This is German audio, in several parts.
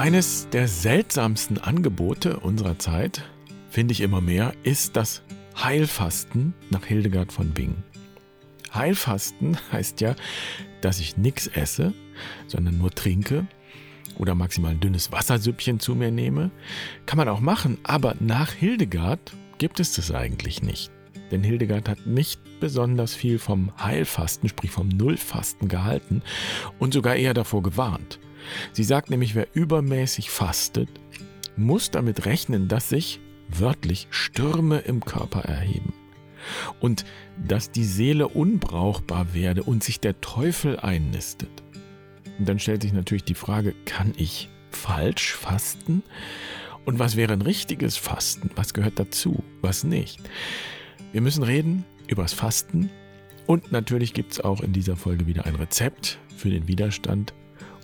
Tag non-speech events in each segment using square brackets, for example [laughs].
Eines der seltsamsten Angebote unserer Zeit, finde ich immer mehr, ist das Heilfasten nach Hildegard von Bingen. Heilfasten [laughs] heißt ja, dass ich nichts esse, sondern nur trinke oder maximal ein dünnes Wassersüppchen zu mir nehme. Kann man auch machen, aber nach Hildegard gibt es das eigentlich nicht. Denn Hildegard hat nicht besonders viel vom Heilfasten, sprich vom Nullfasten gehalten und sogar eher davor gewarnt. Sie sagt nämlich, wer übermäßig fastet, muss damit rechnen, dass sich wörtlich Stürme im Körper erheben und dass die Seele unbrauchbar werde und sich der Teufel einnistet. Und dann stellt sich natürlich die Frage, kann ich falsch fasten? Und was wäre ein richtiges Fasten? Was gehört dazu? Was nicht? Wir müssen reden über das Fasten und natürlich gibt es auch in dieser Folge wieder ein Rezept für den Widerstand.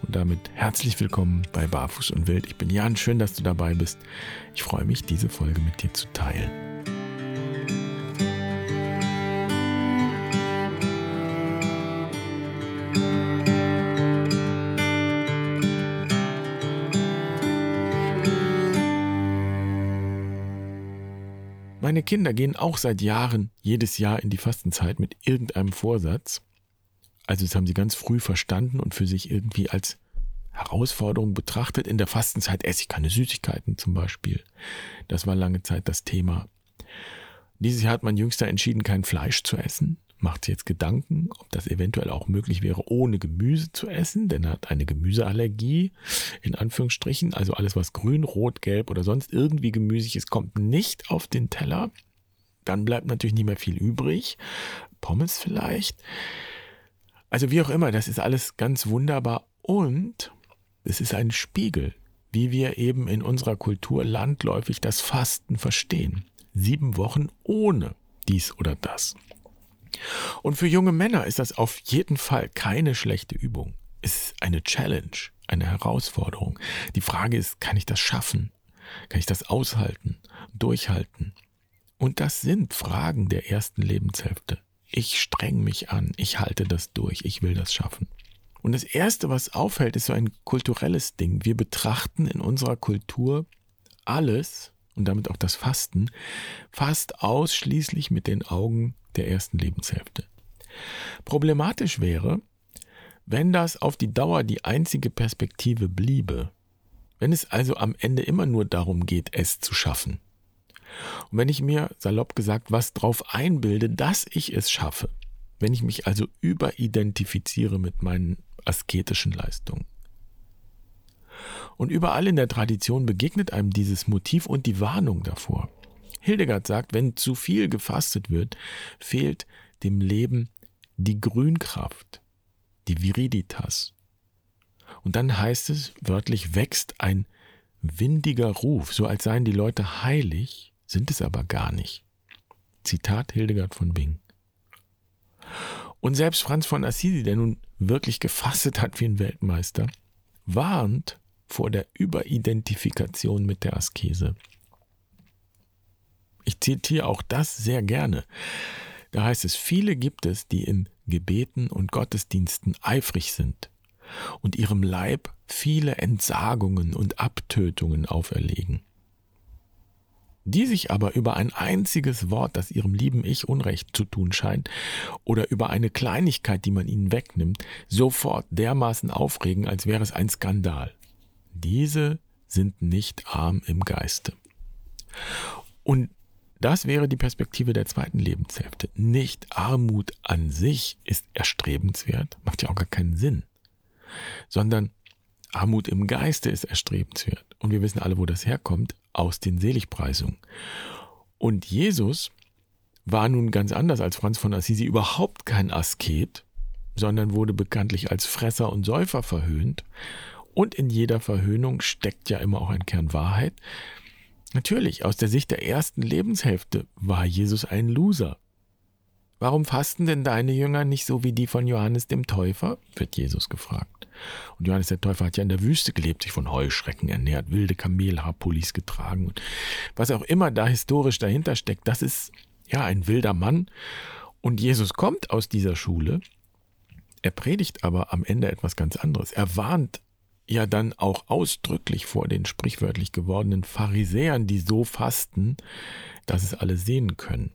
Und damit herzlich willkommen bei Barfuß und Wild. Ich bin Jan, schön, dass du dabei bist. Ich freue mich, diese Folge mit dir zu teilen. Meine Kinder gehen auch seit Jahren jedes Jahr in die Fastenzeit mit irgendeinem Vorsatz. Also das haben sie ganz früh verstanden und für sich irgendwie als Herausforderung betrachtet. In der Fastenzeit esse ich keine Süßigkeiten zum Beispiel. Das war lange Zeit das Thema. Dieses Jahr hat mein Jüngster entschieden, kein Fleisch zu essen. Macht sich jetzt Gedanken, ob das eventuell auch möglich wäre, ohne Gemüse zu essen, denn er hat eine Gemüseallergie, in Anführungsstrichen. Also alles, was grün, rot, gelb oder sonst irgendwie gemüsig ist, kommt nicht auf den Teller. Dann bleibt natürlich nicht mehr viel übrig. Pommes vielleicht. Also wie auch immer, das ist alles ganz wunderbar und es ist ein Spiegel, wie wir eben in unserer Kultur landläufig das Fasten verstehen. Sieben Wochen ohne dies oder das. Und für junge Männer ist das auf jeden Fall keine schlechte Übung. Es ist eine Challenge, eine Herausforderung. Die Frage ist, kann ich das schaffen? Kann ich das aushalten, durchhalten? Und das sind Fragen der ersten Lebenshälfte. Ich streng mich an, ich halte das durch, ich will das schaffen. Und das Erste, was auffällt, ist so ein kulturelles Ding. Wir betrachten in unserer Kultur alles und damit auch das Fasten fast ausschließlich mit den Augen der ersten Lebenshälfte. Problematisch wäre, wenn das auf die Dauer die einzige Perspektive bliebe, wenn es also am Ende immer nur darum geht, es zu schaffen. Und wenn ich mir, salopp gesagt, was drauf einbilde, dass ich es schaffe, wenn ich mich also überidentifiziere mit meinen asketischen Leistungen. Und überall in der Tradition begegnet einem dieses Motiv und die Warnung davor. Hildegard sagt, wenn zu viel gefastet wird, fehlt dem Leben die Grünkraft, die Viriditas. Und dann heißt es wörtlich, wächst ein windiger Ruf, so als seien die Leute heilig, sind es aber gar nicht. Zitat Hildegard von Bing. Und selbst Franz von Assisi, der nun wirklich gefastet hat wie ein Weltmeister, warnt vor der Überidentifikation mit der Askese. Ich zitiere auch das sehr gerne. Da heißt es, viele gibt es, die in Gebeten und Gottesdiensten eifrig sind und ihrem Leib viele Entsagungen und Abtötungen auferlegen die sich aber über ein einziges Wort, das ihrem lieben Ich Unrecht zu tun scheint, oder über eine Kleinigkeit, die man ihnen wegnimmt, sofort dermaßen aufregen, als wäre es ein Skandal. Diese sind nicht arm im Geiste. Und das wäre die Perspektive der zweiten Lebenshälfte. Nicht Armut an sich ist erstrebenswert, macht ja auch gar keinen Sinn, sondern Armut im Geiste ist erstrebenswert. Und wir wissen alle, wo das herkommt, aus den Seligpreisungen. Und Jesus war nun ganz anders als Franz von Assisi überhaupt kein Asket, sondern wurde bekanntlich als Fresser und Säufer verhöhnt. Und in jeder Verhöhnung steckt ja immer auch ein Kern Wahrheit. Natürlich, aus der Sicht der ersten Lebenshälfte war Jesus ein Loser. Warum fasten denn deine Jünger nicht so wie die von Johannes dem Täufer? wird Jesus gefragt. Und Johannes der Täufer hat ja in der Wüste gelebt, sich von Heuschrecken ernährt, wilde Kamelhaarpullis getragen und was auch immer da historisch dahinter steckt, das ist ja ein wilder Mann. Und Jesus kommt aus dieser Schule. Er predigt aber am Ende etwas ganz anderes. Er warnt ja dann auch ausdrücklich vor den sprichwörtlich gewordenen Pharisäern, die so fasten, dass es alle sehen können.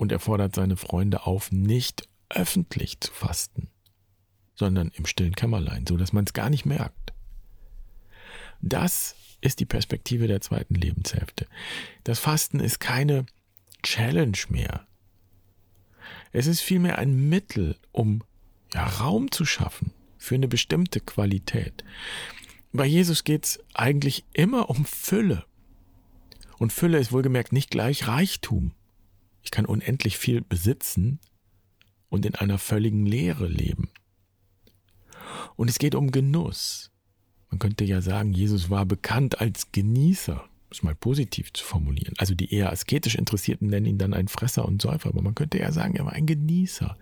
Und er fordert seine Freunde auf, nicht öffentlich zu fasten, sondern im stillen Kämmerlein, so dass man es gar nicht merkt. Das ist die Perspektive der zweiten Lebenshälfte. Das Fasten ist keine Challenge mehr. Es ist vielmehr ein Mittel, um ja, Raum zu schaffen für eine bestimmte Qualität. Bei Jesus geht es eigentlich immer um Fülle. Und Fülle ist wohlgemerkt nicht gleich Reichtum. Ich kann unendlich viel besitzen und in einer völligen Leere leben. Und es geht um Genuss. Man könnte ja sagen, Jesus war bekannt als Genießer, es mal positiv zu formulieren. Also die eher asketisch Interessierten nennen ihn dann einen Fresser und Säufer, aber man könnte ja sagen, er war ein Genießer.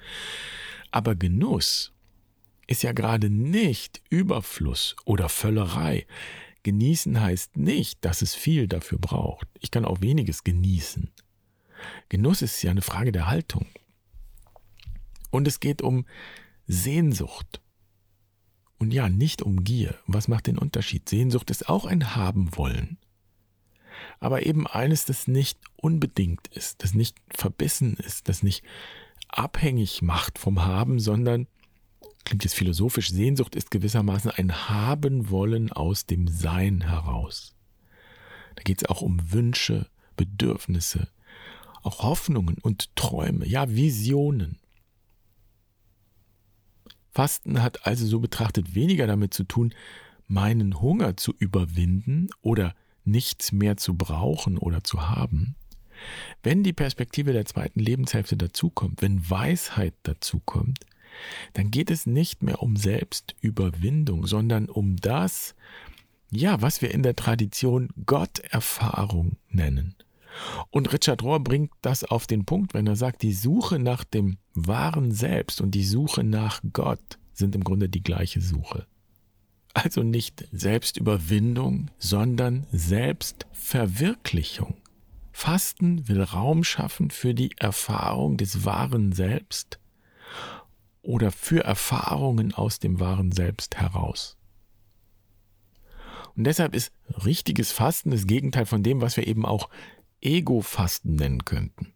Aber Genuss ist ja gerade nicht Überfluss oder Völlerei. Genießen heißt nicht, dass es viel dafür braucht. Ich kann auch weniges genießen. Genuss ist ja eine Frage der Haltung. Und es geht um Sehnsucht. Und ja, nicht um Gier. Was macht den Unterschied? Sehnsucht ist auch ein Haben wollen. Aber eben eines, das nicht unbedingt ist, das nicht verbissen ist, das nicht abhängig macht vom Haben, sondern, klingt jetzt philosophisch, Sehnsucht ist gewissermaßen ein Haben wollen aus dem Sein heraus. Da geht es auch um Wünsche, Bedürfnisse, Hoffnungen und Träume, ja Visionen. Fasten hat also so betrachtet weniger damit zu tun, meinen Hunger zu überwinden oder nichts mehr zu brauchen oder zu haben. Wenn die Perspektive der zweiten Lebenshälfte dazukommt, wenn Weisheit dazukommt, dann geht es nicht mehr um Selbstüberwindung, sondern um das, ja, was wir in der Tradition Gotterfahrung nennen. Und Richard Rohr bringt das auf den Punkt, wenn er sagt, die Suche nach dem wahren Selbst und die Suche nach Gott sind im Grunde die gleiche Suche. Also nicht Selbstüberwindung, sondern Selbstverwirklichung. Fasten will Raum schaffen für die Erfahrung des wahren Selbst oder für Erfahrungen aus dem wahren Selbst heraus. Und deshalb ist richtiges Fasten das Gegenteil von dem, was wir eben auch Ego-Fasten nennen könnten.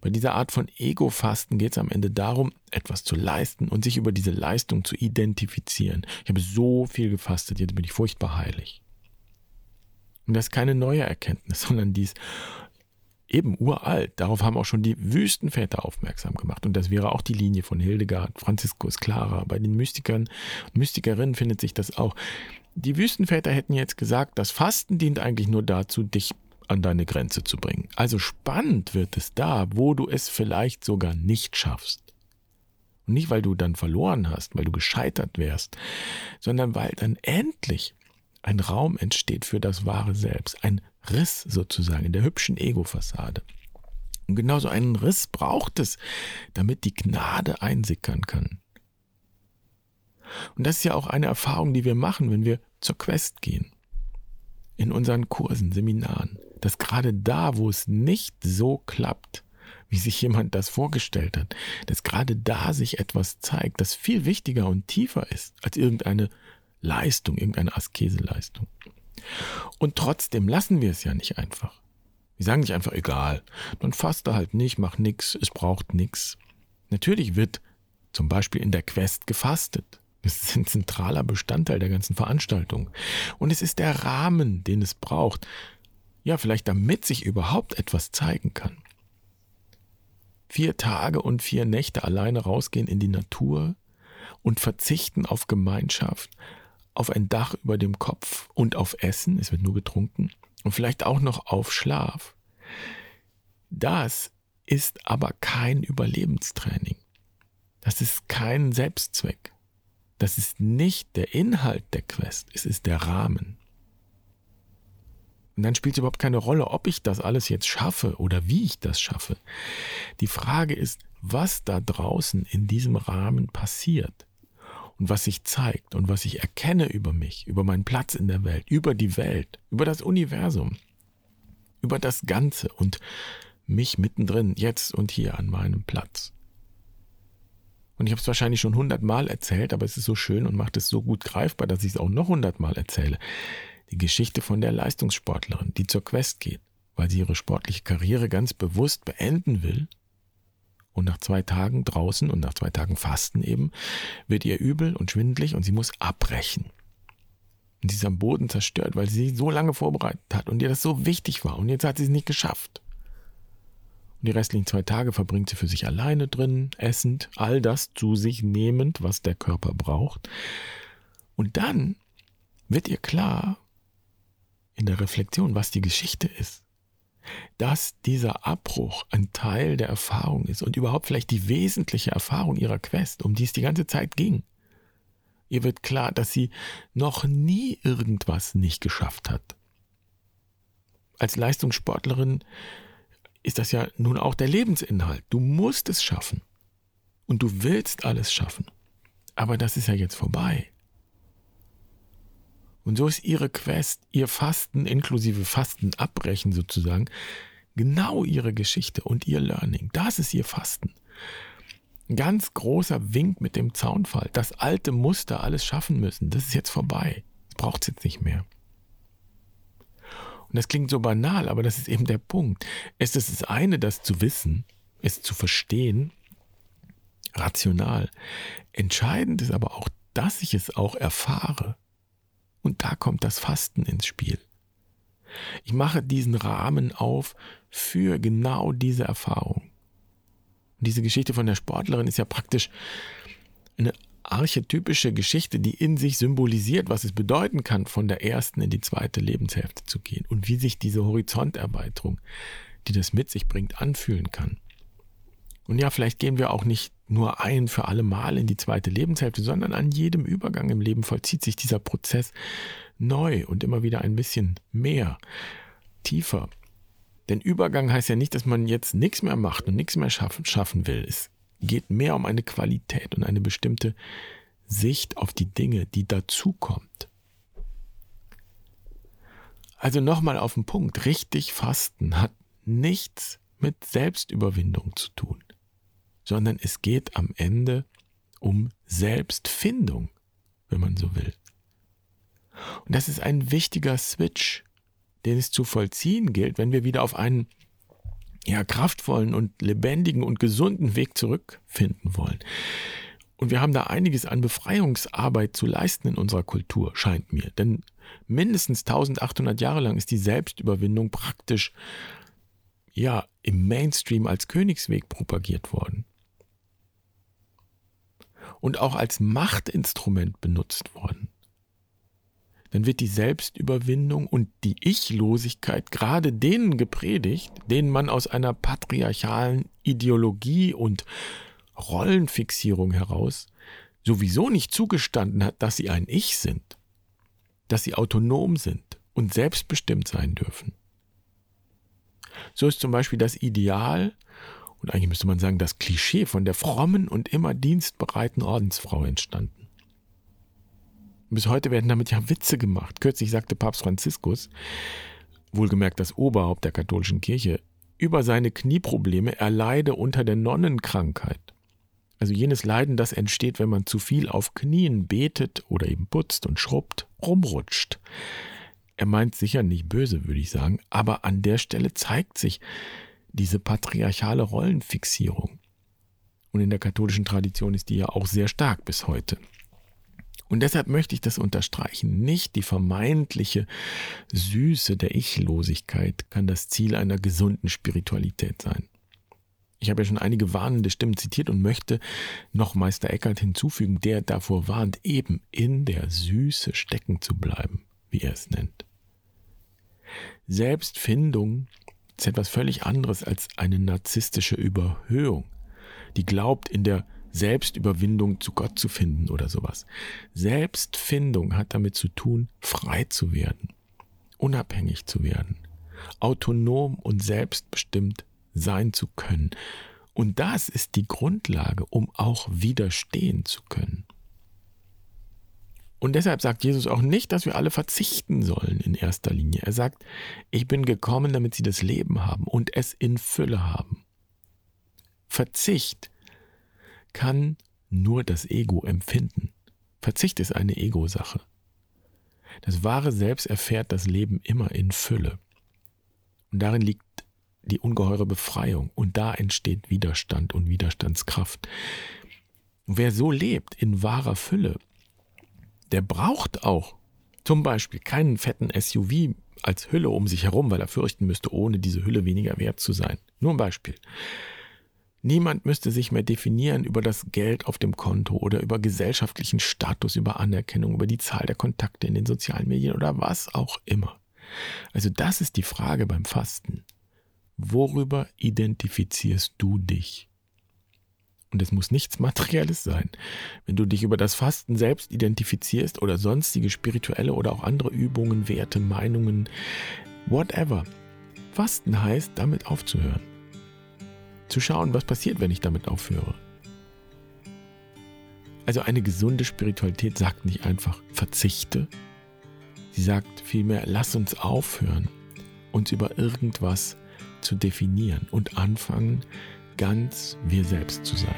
Bei dieser Art von Ego-Fasten geht es am Ende darum, etwas zu leisten und sich über diese Leistung zu identifizieren. Ich habe so viel gefastet, jetzt bin ich furchtbar heilig. Und das ist keine neue Erkenntnis, [laughs] sondern dies eben uralt. Darauf haben auch schon die Wüstenväter aufmerksam gemacht. Und das wäre auch die Linie von Hildegard, Franziskus Clara. Bei den Mystikern und Mystikerinnen findet sich das auch. Die Wüstenväter hätten jetzt gesagt, das Fasten dient eigentlich nur dazu, dich an deine Grenze zu bringen. Also spannend wird es da, wo du es vielleicht sogar nicht schaffst. Und nicht, weil du dann verloren hast, weil du gescheitert wärst, sondern weil dann endlich ein Raum entsteht für das wahre Selbst, ein Riss sozusagen in der hübschen Ego-Fassade. Und genauso einen Riss braucht es, damit die Gnade einsickern kann. Und das ist ja auch eine Erfahrung, die wir machen, wenn wir zur Quest gehen. In unseren Kursen, Seminaren dass gerade da, wo es nicht so klappt, wie sich jemand das vorgestellt hat, dass gerade da sich etwas zeigt, das viel wichtiger und tiefer ist als irgendeine Leistung, irgendeine Askeseleistung. Und trotzdem lassen wir es ja nicht einfach. Wir sagen nicht einfach, egal, dann faste halt nicht, mach nix, es braucht nix. Natürlich wird zum Beispiel in der Quest gefastet. Das ist ein zentraler Bestandteil der ganzen Veranstaltung. Und es ist der Rahmen, den es braucht, ja, vielleicht damit sich überhaupt etwas zeigen kann. Vier Tage und vier Nächte alleine rausgehen in die Natur und verzichten auf Gemeinschaft, auf ein Dach über dem Kopf und auf Essen, es wird nur getrunken, und vielleicht auch noch auf Schlaf. Das ist aber kein Überlebenstraining. Das ist kein Selbstzweck. Das ist nicht der Inhalt der Quest, es ist der Rahmen. Und dann spielt es überhaupt keine Rolle, ob ich das alles jetzt schaffe oder wie ich das schaffe. Die Frage ist, was da draußen in diesem Rahmen passiert und was sich zeigt und was ich erkenne über mich, über meinen Platz in der Welt, über die Welt, über das Universum, über das Ganze und mich mittendrin, jetzt und hier an meinem Platz. Und ich habe es wahrscheinlich schon hundertmal erzählt, aber es ist so schön und macht es so gut greifbar, dass ich es auch noch hundertmal erzähle. Die Geschichte von der Leistungssportlerin, die zur Quest geht, weil sie ihre sportliche Karriere ganz bewusst beenden will. Und nach zwei Tagen draußen und nach zwei Tagen Fasten eben wird ihr übel und schwindlig und sie muss abbrechen. Und sie ist am Boden zerstört, weil sie so lange vorbereitet hat und ihr das so wichtig war. Und jetzt hat sie es nicht geschafft. Und die restlichen zwei Tage verbringt sie für sich alleine drin, essend, all das zu sich nehmend, was der Körper braucht. Und dann wird ihr klar in der Reflexion, was die Geschichte ist. Dass dieser Abbruch ein Teil der Erfahrung ist und überhaupt vielleicht die wesentliche Erfahrung ihrer Quest, um die es die ganze Zeit ging. Ihr wird klar, dass sie noch nie irgendwas nicht geschafft hat. Als Leistungssportlerin ist das ja nun auch der Lebensinhalt. Du musst es schaffen. Und du willst alles schaffen. Aber das ist ja jetzt vorbei. Und so ist ihre Quest, ihr Fasten inklusive Fasten abbrechen sozusagen, genau ihre Geschichte und ihr Learning. Das ist ihr Fasten. Ein ganz großer Wink mit dem Zaunfall. Das alte Muster, alles schaffen müssen, das ist jetzt vorbei. Das braucht es jetzt nicht mehr. Und das klingt so banal, aber das ist eben der Punkt. Es ist das eine, das zu wissen, es zu verstehen, rational. Entscheidend ist aber auch, dass ich es auch erfahre. Und da kommt das Fasten ins Spiel. Ich mache diesen Rahmen auf für genau diese Erfahrung. Und diese Geschichte von der Sportlerin ist ja praktisch eine archetypische Geschichte, die in sich symbolisiert, was es bedeuten kann, von der ersten in die zweite Lebenshälfte zu gehen und wie sich diese Horizonterweiterung, die das mit sich bringt, anfühlen kann. Und ja, vielleicht gehen wir auch nicht nur ein für alle Mal in die zweite Lebenshälfte, sondern an jedem Übergang im Leben vollzieht sich dieser Prozess neu und immer wieder ein bisschen mehr, tiefer. Denn Übergang heißt ja nicht, dass man jetzt nichts mehr macht und nichts mehr schaffen, schaffen will. Es geht mehr um eine Qualität und eine bestimmte Sicht auf die Dinge, die dazukommt. Also nochmal auf den Punkt, richtig Fasten hat nichts mit Selbstüberwindung zu tun, sondern es geht am Ende um Selbstfindung, wenn man so will. Und das ist ein wichtiger Switch, den es zu vollziehen gilt, wenn wir wieder auf einen ja, kraftvollen und lebendigen und gesunden Weg zurückfinden wollen. Und wir haben da einiges an Befreiungsarbeit zu leisten in unserer Kultur, scheint mir. Denn mindestens 1800 Jahre lang ist die Selbstüberwindung praktisch ja im Mainstream als Königsweg propagiert worden. Und auch als Machtinstrument benutzt worden dann wird die Selbstüberwindung und die Ichlosigkeit gerade denen gepredigt, denen man aus einer patriarchalen Ideologie und Rollenfixierung heraus sowieso nicht zugestanden hat, dass sie ein Ich sind, dass sie autonom sind und selbstbestimmt sein dürfen. So ist zum Beispiel das Ideal und eigentlich müsste man sagen das Klischee von der frommen und immer dienstbereiten Ordensfrau entstanden. Bis heute werden damit ja Witze gemacht. Kürzlich sagte Papst Franziskus, wohlgemerkt das Oberhaupt der katholischen Kirche, über seine Knieprobleme, er leide unter der Nonnenkrankheit. Also jenes Leiden, das entsteht, wenn man zu viel auf Knien betet oder eben putzt und schrubbt, rumrutscht. Er meint sicher nicht böse, würde ich sagen, aber an der Stelle zeigt sich diese patriarchale Rollenfixierung. Und in der katholischen Tradition ist die ja auch sehr stark bis heute. Und deshalb möchte ich das unterstreichen. Nicht die vermeintliche Süße der Ichlosigkeit kann das Ziel einer gesunden Spiritualität sein. Ich habe ja schon einige warnende Stimmen zitiert und möchte noch Meister Eckhart hinzufügen, der davor warnt, eben in der Süße stecken zu bleiben, wie er es nennt. Selbstfindung ist etwas völlig anderes als eine narzisstische Überhöhung, die glaubt, in der Selbstüberwindung zu Gott zu finden oder sowas. Selbstfindung hat damit zu tun, frei zu werden, unabhängig zu werden, autonom und selbstbestimmt sein zu können. Und das ist die Grundlage, um auch widerstehen zu können. Und deshalb sagt Jesus auch nicht, dass wir alle verzichten sollen in erster Linie. Er sagt, ich bin gekommen, damit sie das Leben haben und es in Fülle haben. Verzicht kann nur das Ego empfinden. Verzicht ist eine Ego-Sache. Das wahre Selbst erfährt das Leben immer in Fülle. Und darin liegt die ungeheure Befreiung. Und da entsteht Widerstand und Widerstandskraft. Wer so lebt, in wahrer Fülle, der braucht auch zum Beispiel keinen fetten SUV als Hülle um sich herum, weil er fürchten müsste, ohne diese Hülle weniger wert zu sein. Nur ein Beispiel. Niemand müsste sich mehr definieren über das Geld auf dem Konto oder über gesellschaftlichen Status, über Anerkennung, über die Zahl der Kontakte in den sozialen Medien oder was auch immer. Also das ist die Frage beim Fasten. Worüber identifizierst du dich? Und es muss nichts Materielles sein. Wenn du dich über das Fasten selbst identifizierst oder sonstige spirituelle oder auch andere Übungen, Werte, Meinungen, whatever. Fasten heißt, damit aufzuhören zu schauen, was passiert, wenn ich damit aufhöre. Also eine gesunde Spiritualität sagt nicht einfach verzichte, sie sagt vielmehr, lass uns aufhören, uns über irgendwas zu definieren und anfangen, ganz wir selbst zu sein.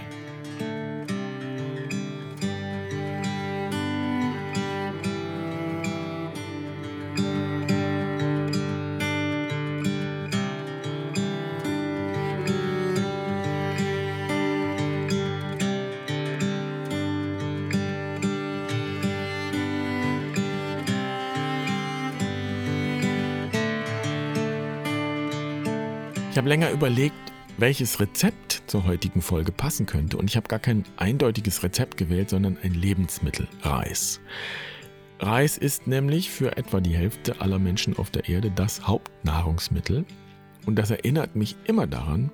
Ich habe länger überlegt, welches Rezept zur heutigen Folge passen könnte und ich habe gar kein eindeutiges Rezept gewählt, sondern ein Lebensmittel, Reis. Reis ist nämlich für etwa die Hälfte aller Menschen auf der Erde das Hauptnahrungsmittel und das erinnert mich immer daran,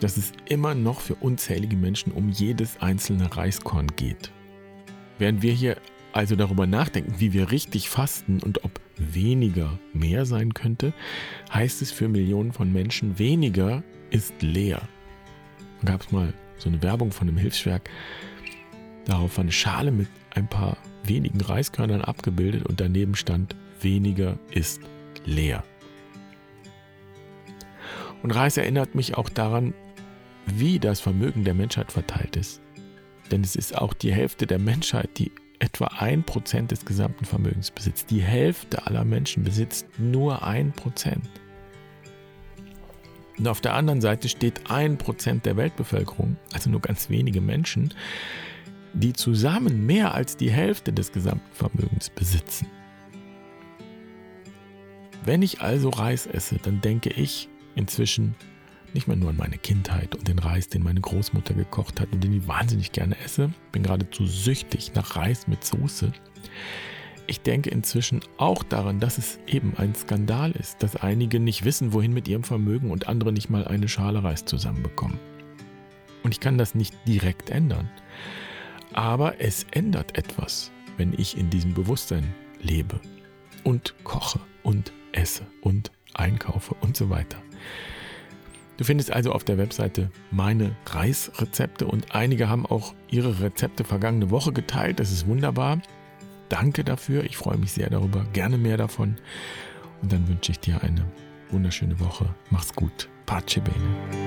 dass es immer noch für unzählige Menschen um jedes einzelne Reiskorn geht. Während wir hier also darüber nachdenken, wie wir richtig fasten und ob weniger mehr sein könnte, heißt es für Millionen von Menschen, weniger ist leer. Da gab es mal so eine Werbung von einem Hilfswerk. Darauf war eine Schale mit ein paar wenigen Reiskörnern abgebildet und daneben stand, weniger ist leer. Und Reis erinnert mich auch daran, wie das Vermögen der Menschheit verteilt ist. Denn es ist auch die Hälfte der Menschheit, die etwa ein Prozent des gesamten Vermögens besitzt. Die Hälfte aller Menschen besitzt nur ein Prozent. Und auf der anderen Seite steht ein Prozent der Weltbevölkerung, also nur ganz wenige Menschen, die zusammen mehr als die Hälfte des gesamten Vermögens besitzen. Wenn ich also Reis esse, dann denke ich inzwischen nicht mehr nur an meine Kindheit und den Reis, den meine Großmutter gekocht hat und den ich wahnsinnig gerne esse. Bin geradezu süchtig nach Reis mit Soße. Ich denke inzwischen auch daran, dass es eben ein Skandal ist, dass einige nicht wissen, wohin mit ihrem Vermögen und andere nicht mal eine Schale Reis zusammenbekommen. Und ich kann das nicht direkt ändern. Aber es ändert etwas, wenn ich in diesem Bewusstsein lebe und koche und esse und einkaufe und so weiter. Du findest also auf der Webseite meine Reisrezepte und einige haben auch ihre Rezepte vergangene Woche geteilt. Das ist wunderbar. Danke dafür. Ich freue mich sehr darüber. Gerne mehr davon. Und dann wünsche ich dir eine wunderschöne Woche. Mach's gut. Pace bene.